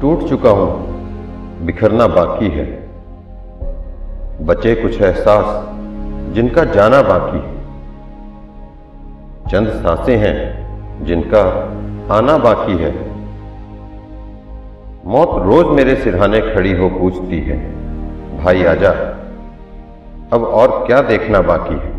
टूट चुका हूँ, बिखरना बाकी है। बचे कुछ एहसास जिनका जाना बाकी है। चंद साँसें हैं जिनका आना बाकी है। मौत रोज मेरे सिरहाने खड़ी हो पूछती है, भाई आजा, अब और क्या देखना बाकी है?